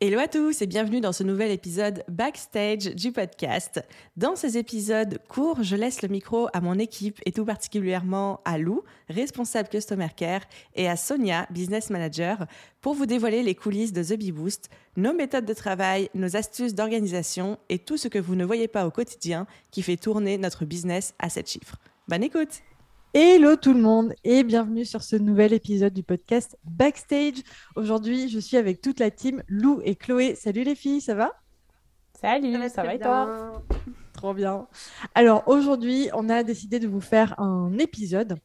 Hello à tous et bienvenue dans ce nouvel épisode backstage du podcast. Dans ces épisodes courts, je laisse le micro à mon équipe et tout particulièrement à Lou, responsable Customer Care, et à Sonia, Business Manager, pour vous dévoiler les coulisses de The Bee Boost, nos méthodes de travail, nos astuces d'organisation et tout ce que vous ne voyez pas au quotidien qui fait tourner notre business à 7 chiffres. Bonne écoute Hello tout le monde et bienvenue sur ce nouvel épisode du podcast Backstage. Aujourd'hui, je suis avec toute la team Lou et Chloé. Salut les filles, ça va? Salut, ça va, et toi? Trop bien. Alors aujourd'hui, on a décidé de vous faire un épisode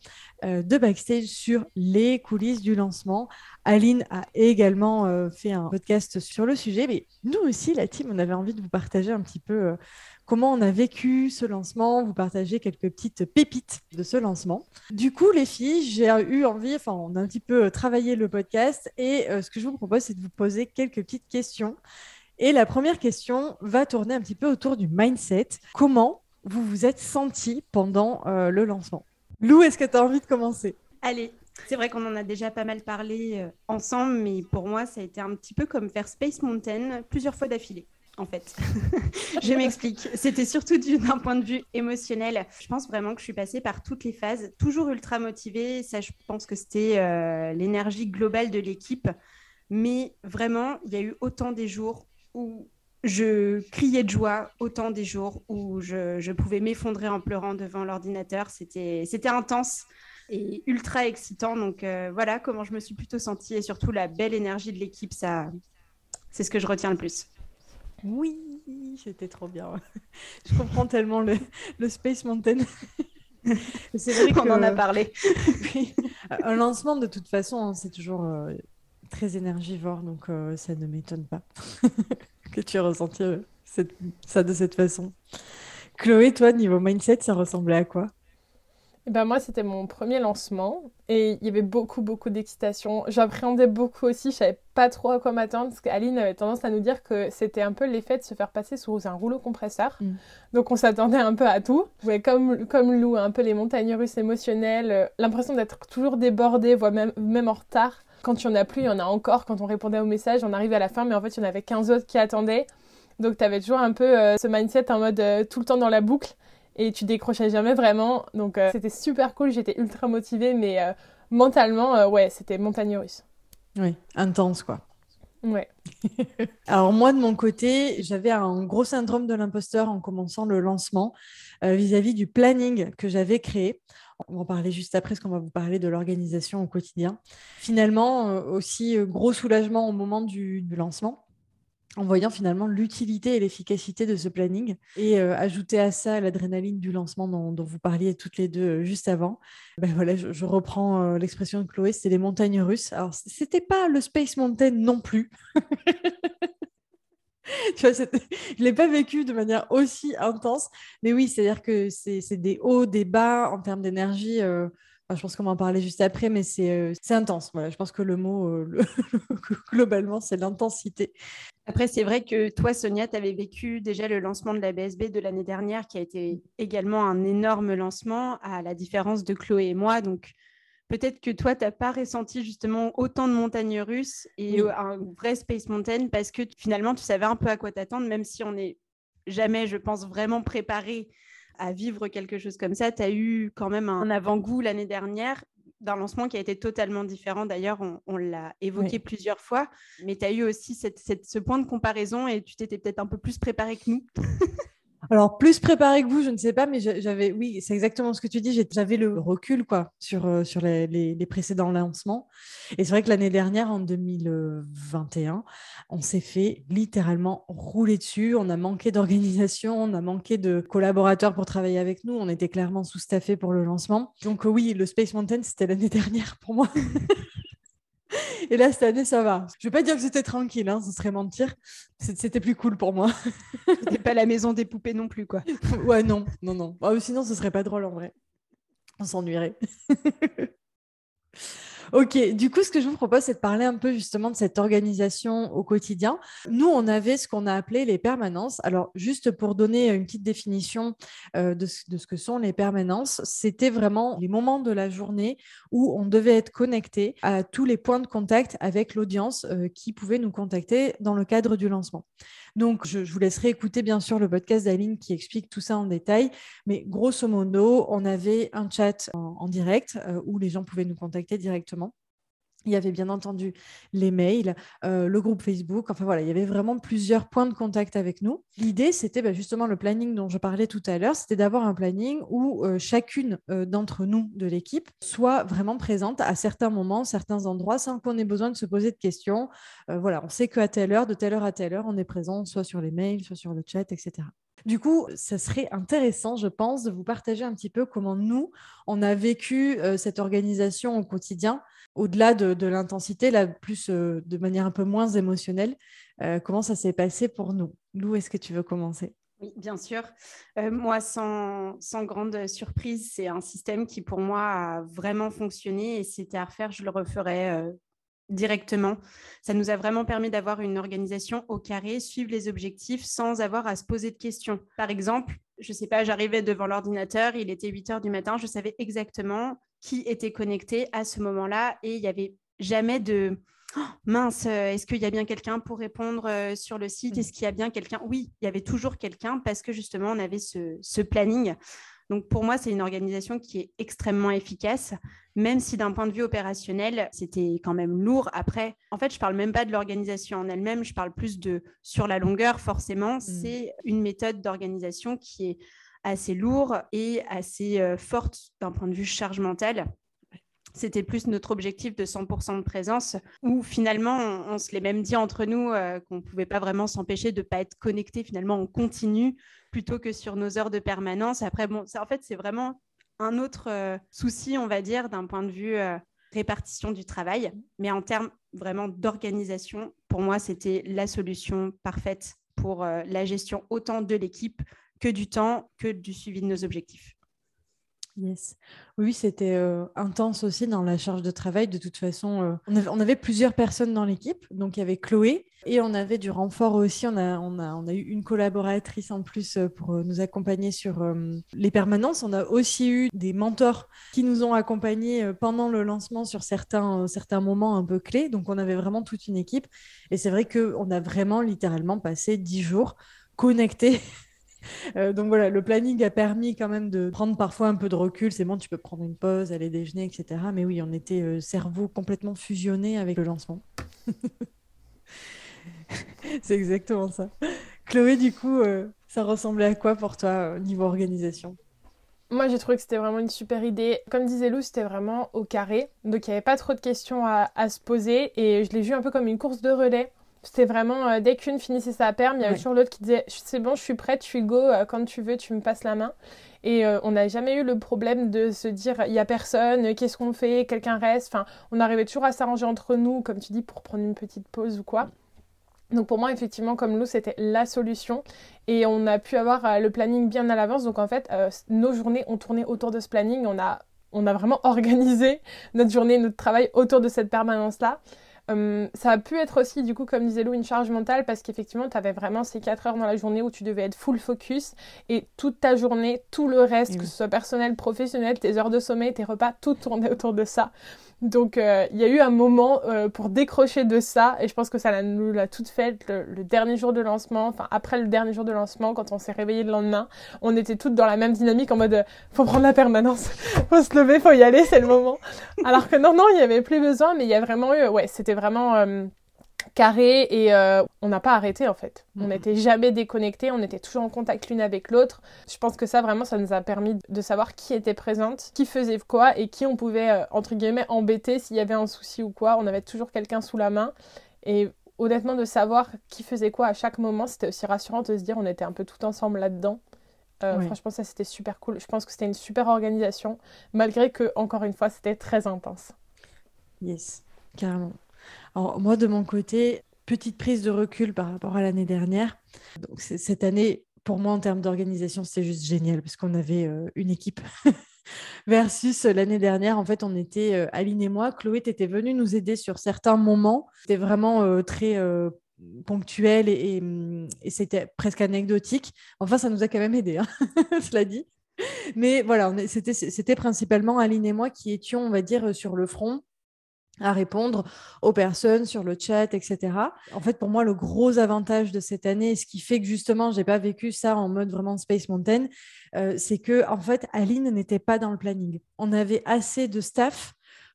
euh, de backstage sur les coulisses du lancement. Aline a également euh, fait un podcast sur le sujet, mais nous aussi, la team, on avait envie de vous partager un petit peu euh, comment on a vécu ce lancement, vous partager quelques petites pépites de ce lancement. Du coup, les filles, j'ai eu envie, enfin, on a un petit peu travaillé le podcast et euh, ce que je vous propose, c'est de vous poser quelques petites questions. Et la première question va tourner un petit peu autour du mindset. Comment vous vous êtes senti pendant euh, le lancement? Lou, est-ce que tu as envie de commencer? Allez, c'est vrai qu'on en a déjà pas mal parlé euh, ensemble, mais pour moi, ça a été un petit peu comme faire Space Mountain plusieurs fois d'affilée en fait. je m'explique. C'était surtout d'un point de vue émotionnel. Je pense vraiment que je suis passée par toutes les phases, toujours ultra motivée. Ça, je pense que c'était euh, l'énergie globale de l'équipe. Mais vraiment, il y a eu autant des jours où je criais de joie, autant des jours où je, pouvais m'effondrer en pleurant devant l'ordinateur. C'était intense et ultra excitant. Donc euh, voilà comment je me suis plutôt sentie et surtout la belle énergie de l'équipe, c'est ce que je retiens le plus. Oui, c'était trop bien. Je comprends tellement le, Space Mountain. C'est vrai qu'on en a parlé. Un lancement, de toute façon, hein, c'est toujours euh, très énergivore, donc euh, ça ne m'étonne pas que tu aies ressenti euh, ça de cette façon. Chloé, toi, niveau mindset, ça ressemblait à quoi? Eh ben moi, c'était mon premier lancement et il y avait beaucoup, beaucoup d'excitation. J'appréhendais beaucoup aussi, je savais pas trop à quoi m'attendre parce qu'Aline avait tendance à nous dire que c'était un peu l'effet de se faire passer sous un rouleau compresseur. Mm. Donc on s'attendait un peu à tout. Ouais, comme, comme Lou, un peu les montagnes russes émotionnelles, euh, l'impression d'être toujours débordé, voire même, même en retard. Quand il y en a plus, il y en a encore. Quand on répondait aux messages, on arrivait à la fin, mais en fait, il y en avait 15 autres qui attendaient. Donc tu avais toujours un peu euh, ce mindset en mode euh, tout le temps dans la boucle et tu décrochais jamais vraiment. Donc euh, c'était super cool, j'étais ultra motivée, mais euh, mentalement, euh, ouais, c'était montagne russe. Oui, intense quoi. Ouais. Alors moi de mon côté, j'avais un gros syndrome de l'imposteur en commençant le lancement vis-à-vis du planning que j'avais créé. On va en parler juste après, parce qu'on va vous parler de l'organisation au quotidien. Finalement, aussi gros soulagement au moment du lancement en voyant finalement l'utilité et l'efficacité de ce planning et euh, ajouter à ça l'adrénaline du lancement dont, vous parliez toutes les deux euh, juste avant. Ben voilà, je, reprends euh, l'expression de Chloé, c'était les montagnes russes. Alors, c'était pas le Space Mountain non plus. tu vois, je ne l'ai pas vécu de manière aussi intense, mais oui, c'est-à-dire que c'est des hauts, des bas en termes d'énergie je pense qu'on va en parler juste après, mais c'est euh, intense. Voilà, je pense que le mot, euh, globalement, c'est l'intensité. Après, c'est vrai que toi, Sonia, tu avais vécu déjà le lancement de la BSB de l'année dernière, qui a été également un énorme lancement, à la différence de Chloé et moi. Donc, peut-être que toi, tu n'as pas ressenti justement autant de montagnes russes et un vrai Space Mountain, parce que finalement, tu savais un peu à quoi t'attendre, même si on n'est jamais, je pense, vraiment préparé à vivre quelque chose comme ça. Tu as eu quand même un avant-goût l'année dernière d'un lancement qui a été totalement différent. D'ailleurs, on, l'a évoqué plusieurs fois, mais tu as eu aussi cette, ce point de comparaison et tu t'étais peut-être un peu plus préparé que nous. Alors, plus préparé que vous, je ne sais pas, mais j'avais, oui, c'est exactement ce que tu dis. J'avais le recul, quoi, sur, euh, sur les, précédents lancements. Et c'est vrai que l'année dernière, en 2021, on s'est fait littéralement rouler dessus. On a manqué d'organisation, on a manqué de collaborateurs pour travailler avec nous. On était clairement sous-staffé pour le lancement. Donc, oui, le Space Mountain, c'était l'année dernière pour moi. Et là, cette année, ça va. Je vais pas dire que c'était tranquille, hein, ce serait mentir. C'était plus cool pour moi. C'était pas la maison des poupées non plus, quoi. ouais, non, non, non. Ah, sinon, ce serait pas drôle en vrai. On s'ennuierait. Ok, du coup, ce que je vous propose, c'est de parler un peu justement de cette organisation au quotidien. Nous, on avait ce qu'on a appelé les permanences. Alors, juste pour donner une petite définition euh, de, ce, que sont les permanences, c'était vraiment les moments de la journée où on devait être connecté à tous les points de contact avec l'audience euh, qui pouvait nous contacter dans le cadre du lancement. Donc, je, vous laisserai écouter bien sûr le podcast d'Aline qui explique tout ça en détail. Mais grosso modo, on avait un chat en, direct euh, où les gens pouvaient nous contacter directement il y avait bien entendu les mails, euh, le groupe Facebook, enfin voilà, il y avait vraiment plusieurs points de contact avec nous. L'idée, c'était bah, justement le planning dont je parlais tout à l'heure, c'était d'avoir un planning où euh, chacune euh, d'entre nous de l'équipe soit vraiment présente à certains moments, certains endroits, sans qu'on ait besoin de se poser de questions. voilà, on sait qu'à telle heure, de telle heure à telle heure, on est présent, soit sur les mails, soit sur le chat, etc. Du coup, ça serait intéressant, je pense, de vous partager un petit peu comment nous, on a vécu cette organisation au quotidien au-delà de, l'intensité, là, plus euh, de manière un peu moins émotionnelle, euh, comment ça s'est passé pour nous? Lou, est-ce que tu veux commencer? Oui, bien sûr. Euh, moi, sans, grande surprise, c'est un système qui, pour moi, a vraiment fonctionné et si c'était à refaire, je le referais directement. Ça nous a vraiment permis d'avoir une organisation au carré, suivre les objectifs sans avoir à se poser de questions. Par exemple, je ne sais pas, j'arrivais devant l'ordinateur, il était 8 heures du matin, je savais exactement qui était connecté à ce moment-là et il n'y avait jamais de oh, mince, euh, est-ce qu'il y a bien quelqu'un pour répondre euh, sur le site? Est-ce qu'il y a bien quelqu'un? Oui, il y avait toujours quelqu'un parce que justement, on avait ce, planning. Donc pour moi, c'est une organisation qui est extrêmement efficace, même si d'un point de vue opérationnel, c'était quand même lourd. Après, en fait, je parle même pas de l'organisation en elle-même, je parle plus de sur la longueur, forcément. Mmh. C'est une méthode d'organisation qui est assez lourd et assez euh, forte d'un point de vue charge mentale. C'était plus notre objectif de 100% de présence, où finalement, on, se l'est même dit entre nous euh, qu'on ne pouvait pas vraiment s'empêcher de ne pas être connecté finalement en continu plutôt que sur nos heures de permanence. Après, bon, ça, en fait, c'est vraiment un autre euh, souci, on va dire, d'un point de vue répartition du travail. Mais en termes vraiment d'organisation, pour moi, c'était la solution parfaite pour la gestion autant de l'équipe que du temps, que du suivi de nos objectifs. Yes. Oui, c'était euh, intense aussi dans la charge de travail. De toute façon, euh, on, avait, plusieurs personnes dans l'équipe. Donc, il y avait Chloé et on avait du renfort aussi. On a, on a, on a eu une collaboratrice en plus euh, pour nous accompagner sur les permanences. On a aussi eu des mentors qui nous ont accompagnés pendant le lancement sur certains, certains moments un peu clés. Donc, on avait vraiment toute une équipe. Et c'est vrai qu'on a vraiment littéralement passé dix jours connectés Euh, donc voilà, le planning a permis quand même de prendre parfois un peu de recul. C'est bon, tu peux prendre une pause, aller déjeuner, etc. Mais oui, on était euh, cerveau complètement fusionné avec le lancement. C'est exactement ça. Chloé, du coup, euh, ça ressemblait à quoi pour toi niveau organisation? Moi, j'ai trouvé que c'était vraiment une super idée. Comme disait Lou, c'était vraiment au carré. Donc, il n'y avait pas trop de questions à, à se poser. Et je l'ai vu un peu comme une course de relais. C'était vraiment, euh, dès qu'une finissait sa perme, il y avait toujours l'autre qui disait C'est bon, je suis prête, je suis go, euh, quand tu veux, tu me passes la main. Et euh, on n'a jamais eu le problème de se dire Il n'y a personne, qu'est-ce qu'on fait, quelqu'un reste. Enfin, on arrivait toujours à s'arranger entre nous, comme tu dis, pour prendre une petite pause ou quoi. Donc pour moi, effectivement, comme nous, c'était la solution. Et on a pu avoir le planning bien à l'avance. Donc en fait, nos journées ont tourné autour de ce planning. On a, on a vraiment organisé notre journée, notre travail autour de cette permanence-là. Hum, ça a pu être aussi, du coup, comme disait Lou, une charge mentale parce qu'effectivement, tu avais vraiment ces 4 heures dans la journée où tu devais être full focus et toute ta journée, tout le reste, que ce soit personnel, professionnel, tes heures de sommeil, tes repas, tout tournait autour de ça. Donc euh, il y a eu un moment euh, pour décrocher de ça et je pense que ça nous l'a tout fait le, dernier jour de lancement, enfin après le dernier jour de lancement, quand on s'est réveillé le lendemain, on était toutes dans la même dynamique en mode faut prendre la permanence, faut se lever, faut y aller, c'est le moment. Alors que non non, il y avait plus besoin, mais il y a vraiment eu, ouais, c'était vraiment euh, carré et euh, on n'a pas arrêté en fait. On n'était jamais déconnectés, on était toujours en contact l'une avec l'autre. Je pense que ça vraiment ça nous a permis de savoir qui était présente, qui faisait quoi et qui on pouvait euh, entre guillemets embêter s'il y avait un souci ou quoi. On avait toujours quelqu'un sous la main et honnêtement de savoir qui faisait quoi à chaque moment, c'était aussi rassurant de se dire on était un peu tout ensemble là-dedans. Euh, franchement, ça c'était super cool. Je pense que c'était une super organisation, malgré que, encore une fois, c'était très intense. Yes, carrément. Alors, moi, de mon côté, petite prise de recul par rapport à l'année dernière. Donc, cette année, pour moi, en termes d'organisation, c'était juste génial parce qu'on avait euh, une équipe versus l'année dernière. En fait, on était, euh, Aline et moi, Chloé, était venue nous aider sur certains moments. C'était vraiment euh, très ponctuel et, c'était presque anecdotique. Enfin, ça nous a quand même aidé, hein, cela dit. Mais voilà, c'était principalement Aline et moi qui étions, on va dire, sur le front à répondre aux personnes sur le chat, etc. En fait, pour moi, le gros avantage de cette année, ce qui fait que justement, j'ai pas vécu ça en mode vraiment Space Mountain, euh, c'est que en fait, Aline n'était pas dans le planning. On avait assez de staff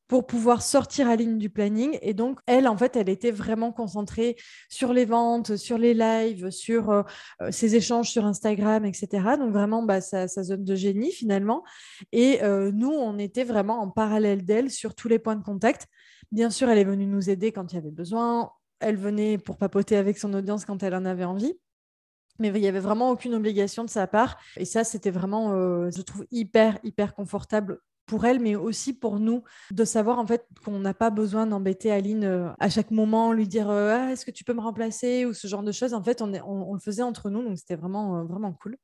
pour pouvoir sortir Aline du planning. Et donc, elle, en fait, elle était vraiment concentrée sur les ventes, sur les lives, sur euh, euh, ses échanges sur Instagram, etc. Donc, vraiment, bah, sa, zone de génie, finalement. Et nous, on était vraiment en parallèle d'elle sur tous les points de contact. Bien sûr, elle est venue nous aider quand il y avait besoin. Elle venait pour papoter avec son audience quand elle en avait envie. Mais il n'y avait vraiment aucune obligation de sa part. Et ça, c'était vraiment, euh, je trouve, hyper, hyper confortable pour elle, mais aussi pour nous, de savoir en fait qu'on n'a pas besoin d'embêter Aline euh, à chaque moment, lui dire euh, ah, est-ce que tu peux me remplacer ou ce genre de choses. En fait, on, on, le faisait entre nous, donc c'était vraiment, vraiment cool.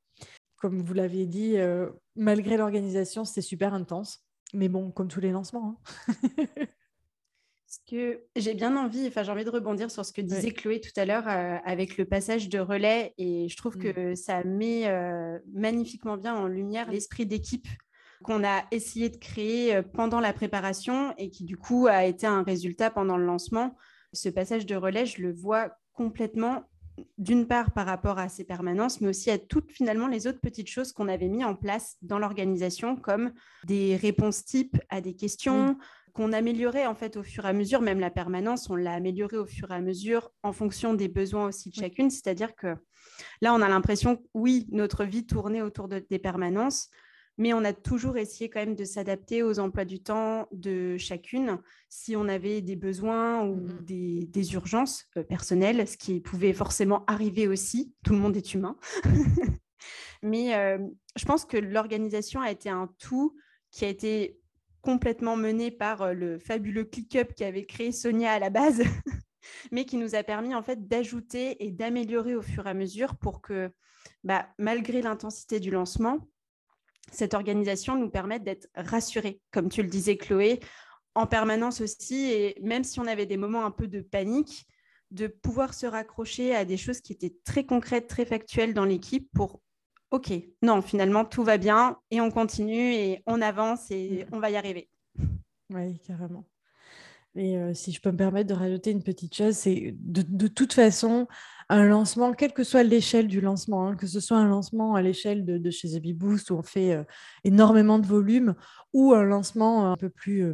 Comme vous l'aviez dit, malgré l'organisation, c'était super intense. Mais bon, comme tous les lancements. Hein. que j'ai bien envie, enfin j'ai envie de rebondir sur ce que disait Chloé tout à l'heure euh, avec le passage de relais et je trouve que mm. ça met euh, magnifiquement bien en lumière l'esprit d'équipe qu'on a essayé de créer euh, pendant la préparation et qui du coup a été un résultat pendant le lancement. Ce passage de relais, je le vois complètement d'une part par rapport à ces permanences, mais aussi à toutes finalement les autres petites choses qu'on avait mis en place dans l'organisation, comme des réponses types à des questions, qu'on améliorait en fait au fur et à mesure, même la permanence, on l'a améliorée au fur et à mesure en fonction des besoins aussi de chacune. C'est-à-dire que là, on a l'impression que oui, notre vie tournait autour de, des permanences, mais on a toujours essayé quand même de s'adapter aux emplois du temps de chacune si on avait des besoins ou mm-hmm. des, urgences euh, personnelles, ce qui pouvait forcément arriver aussi. Tout le monde est humain. mais euh, je pense que l'organisation a été un tout qui a été complètement mené par euh, le fabuleux ClickUp qui avait créé Sonia à la base, mais qui nous a permis en fait d'ajouter et d'améliorer au fur et à mesure pour que, bah, malgré l'intensité du lancement, cette organisation nous permette d'être rassurés, comme tu le disais Chloé, en permanence aussi, et même si on avait des moments un peu de panique, de pouvoir se raccrocher à des choses qui étaient très concrètes, très factuelles dans l'équipe pour ok, non, finalement, tout va bien et on continue et on avance et mm. on va y arriver. Oui, carrément. Et euh, si je peux me permettre de rajouter une petite chose, c'est de, toute façon, un lancement, quelle que soit l'échelle du lancement, hein, que ce soit un lancement à l'échelle de, chez The Boost où on fait euh, énormément de volume, ou un lancement un peu plus euh,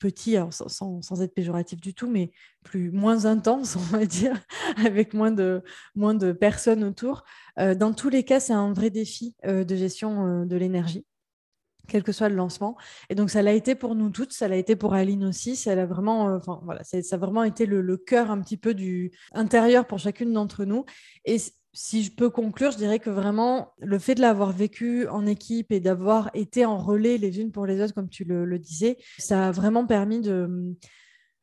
petit, sans, être péjoratif du tout, mais plus moins intense, on va dire, avec moins de, moins de personnes autour. dans tous les cas, c'est un vrai défi de gestion de l'énergie quel que soit le lancement. Et donc, ça l'a été pour nous toutes, ça l'a été pour Aline aussi. Ça a vraiment, euh, voilà, ça a vraiment été le, cœur un petit peu du intérieur pour chacune d'entre nous. Et si je peux conclure, je dirais que vraiment, le fait de l'avoir vécu en équipe et d'avoir été en relais les unes pour les autres, comme tu le, disais, ça a vraiment permis de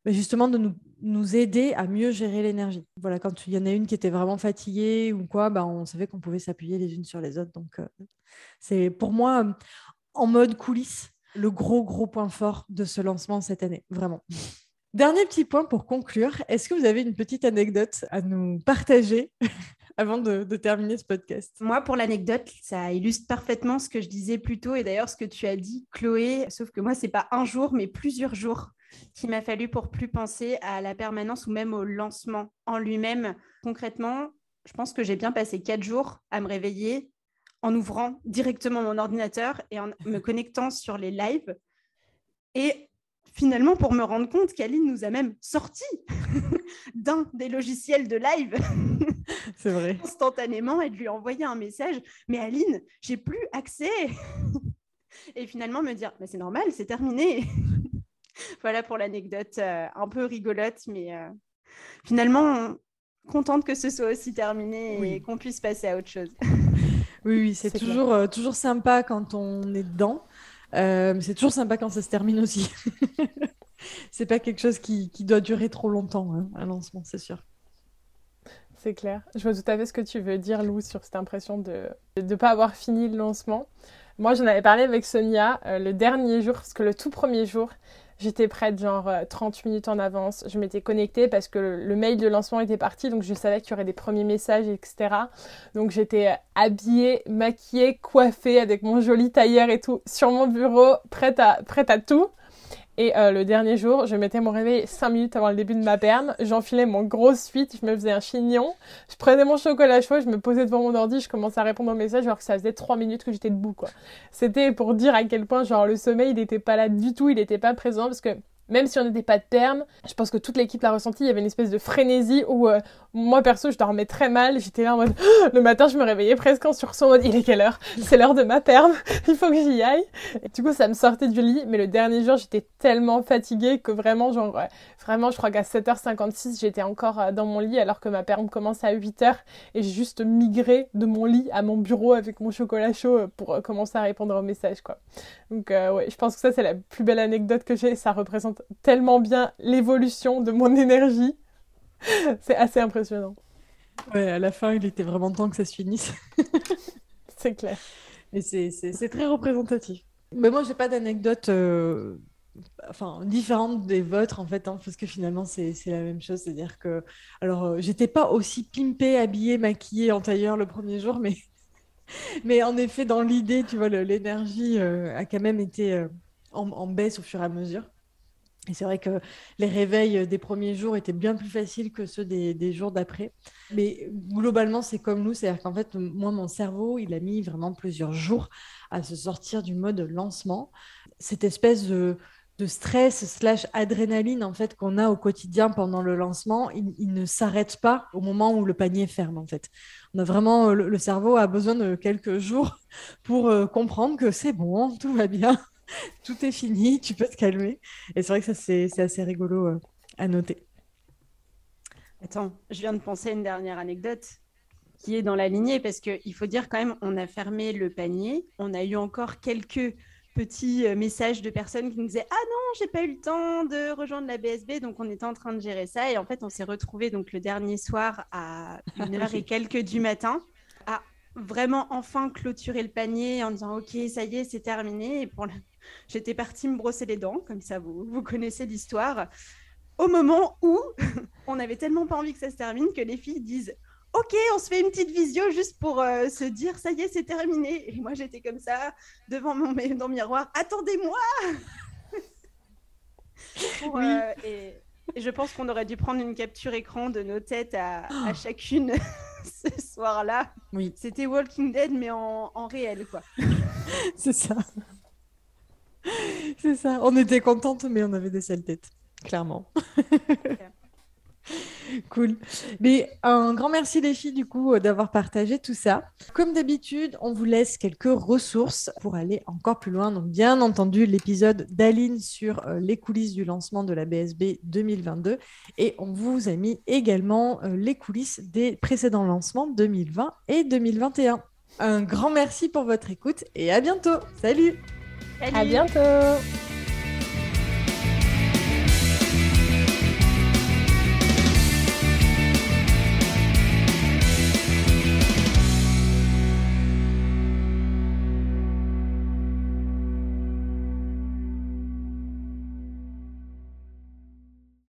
bah, justement de nous, nous, aider à mieux gérer l'énergie. Voilà, quand il y en a une qui était vraiment fatiguée ou quoi, bah, on savait qu'on pouvait s'appuyer les unes sur les autres. Donc, euh, c'est pour moi, en mode coulisses le gros, gros point fort de ce lancement cette année, vraiment. Dernier petit point pour conclure, est-ce que vous avez une petite anecdote à nous partager avant de, terminer ce podcast? Moi, pour l'anecdote, ça illustre parfaitement ce que je disais plus tôt et d'ailleurs ce que tu as dit, Chloé, sauf que moi, c'est pas un jour, mais plusieurs jours qu'il m'a fallu pour plus penser à la permanence ou même au lancement en lui-même. Concrètement, je pense que j'ai bien passé quatre jours à me réveiller, en ouvrant directement mon ordinateur et en me connectant sur les lives. Et finalement, pour me rendre compte qu'Aline nous a même sorti d'un des logiciels de live. C'est vrai. Instantanément, et de lui envoyer un message. Mais Aline, j'ai plus accès. et finalement, me dire, mais c'est normal, c'est terminé. voilà pour l'anecdote euh, un peu rigolote, mais euh, finalement, contente que ce soit aussi terminé et qu'on puisse passer à autre chose. Oui, oui c'est toujours, euh, toujours sympa quand on est dedans. Euh, c'est toujours sympa quand ça se termine aussi. c'est pas quelque chose qui, qui, doit durer trop longtemps, hein, un lancement, c'est sûr. C'est clair. Je vois tout à fait ce que tu veux dire, Lou, sur cette impression de ne pas avoir fini le lancement. Moi, j'en avais parlé avec Sonia euh, le dernier jour, parce que le tout premier jour, j'étais prête genre 30 euh, minutes en avance. Je m'étais connectée parce que le, mail de lancement était parti, donc je savais qu'il y aurait des premiers messages, etc. Donc j'étais euh, habillée, maquillée, coiffée avec mon joli tailleur et tout sur mon bureau, prête à, prête à tout. Et euh, le dernier jour, je mettais mon réveil 5 minutes avant le début de ma perme, j'enfilais mon gros suite, je me faisais un chignon, je prenais mon chocolat chaud, je me posais devant mon ordi, je commençais à répondre aux messages alors que ça faisait 3 minutes que j'étais debout quoi. C'était pour dire à quel point genre le sommeil il n'était pas là du tout, il n'était pas présent parce que même si on n'était pas de terme, je pense que toute l'équipe l'a ressenti. Il y avait une espèce de frénésie où euh, moi perso, je dormais très mal. J'étais là en mode le matin, je me réveillais presque en sursaut en mode il est quelle heure? C'est l'heure de ma perme, il faut que j'y aille. Et du coup, ça me sortait du lit. Mais le dernier jour, j'étais tellement fatiguée que vraiment, genre, vraiment, je crois qu'à 7h56, j'étais encore euh, dans mon lit alors que ma perme commence à 8h et j'ai juste migré de mon lit à mon bureau avec mon chocolat chaud euh, pour commencer à répondre aux messages. Donc, ouais, je pense que ça, c'est la plus belle anecdote que j'ai. Ça représente tellement bien l'évolution de mon énergie. c'est assez impressionnant. Ouais, à la fin, il était vraiment temps que ça se finisse. c'est clair. Et c'est très représentatif. Mais moi, j'ai pas d'anecdote euh, enfin, différente des vôtres, en fait, hein, parce que finalement, c'est la même chose. C'est-à-dire que, alors, euh, j'étais pas aussi pimpée, habillée, maquillée en tailleur le premier jour, mais, mais en effet, dans l'idée, tu vois, l'énergie euh, a quand même été en, baisse au fur et à mesure. Et c'est vrai que les réveils des premiers jours étaient bien plus faciles que ceux des, jours d'après. Mais globalement, c'est comme nous, c'est-à-dire qu'en fait, moi, mon cerveau, il a mis vraiment plusieurs jours à se sortir du mode lancement. Cette espèce de, stress slash adrénaline qu'on a au quotidien pendant le lancement, il, ne s'arrête pas au moment où le panier ferme en fait. On a vraiment le, cerveau a besoin de quelques jours pour euh, comprendre que c'est bon, tout va bien tout est fini, tu peux te calmer. Et c'est vrai que ça, c'est assez rigolo euh, à noter. Attends, je viens de penser à une dernière anecdote qui est dans la lignée parce qu'il faut dire quand même, on a fermé le panier, on a eu encore quelques petits euh, messages de personnes qui nous disaient ah non j'ai pas eu le temps de rejoindre la BSB donc on était en train de gérer ça et en fait on s'est retrouvé donc le dernier soir à une heure et quelques du matin à vraiment enfin clôturer le panier en disant ok ça y est c'est terminé et pour J'étais partie me brosser les dents, comme ça vous, vous connaissez l'histoire. Au moment où on avait tellement pas envie que ça se termine que les filles disent Ok, on se fait une petite visio juste pour euh, se dire ça y est, c'est terminé. Et moi j'étais comme ça devant mon dans miroir Attendez-moi euh, et, je pense qu'on aurait dû prendre une capture écran de nos têtes à, à chacune ce soir-là. Oui. C'était Walking Dead, mais en, en réel, quoi. c'est ça. C'est ça. On était contente, mais on avait des sales têtes, clairement. cool. Mais un grand merci les filles du coup d'avoir partagé tout ça. Comme d'habitude, on vous laisse quelques ressources pour aller encore plus loin. Donc bien entendu l'épisode d'Aline sur euh, les coulisses du lancement de la BSB 2022 et on vous a mis également euh, les coulisses des précédents lancements 2020 et 2021. Un grand merci pour votre écoute et à bientôt. Salut. À bientôt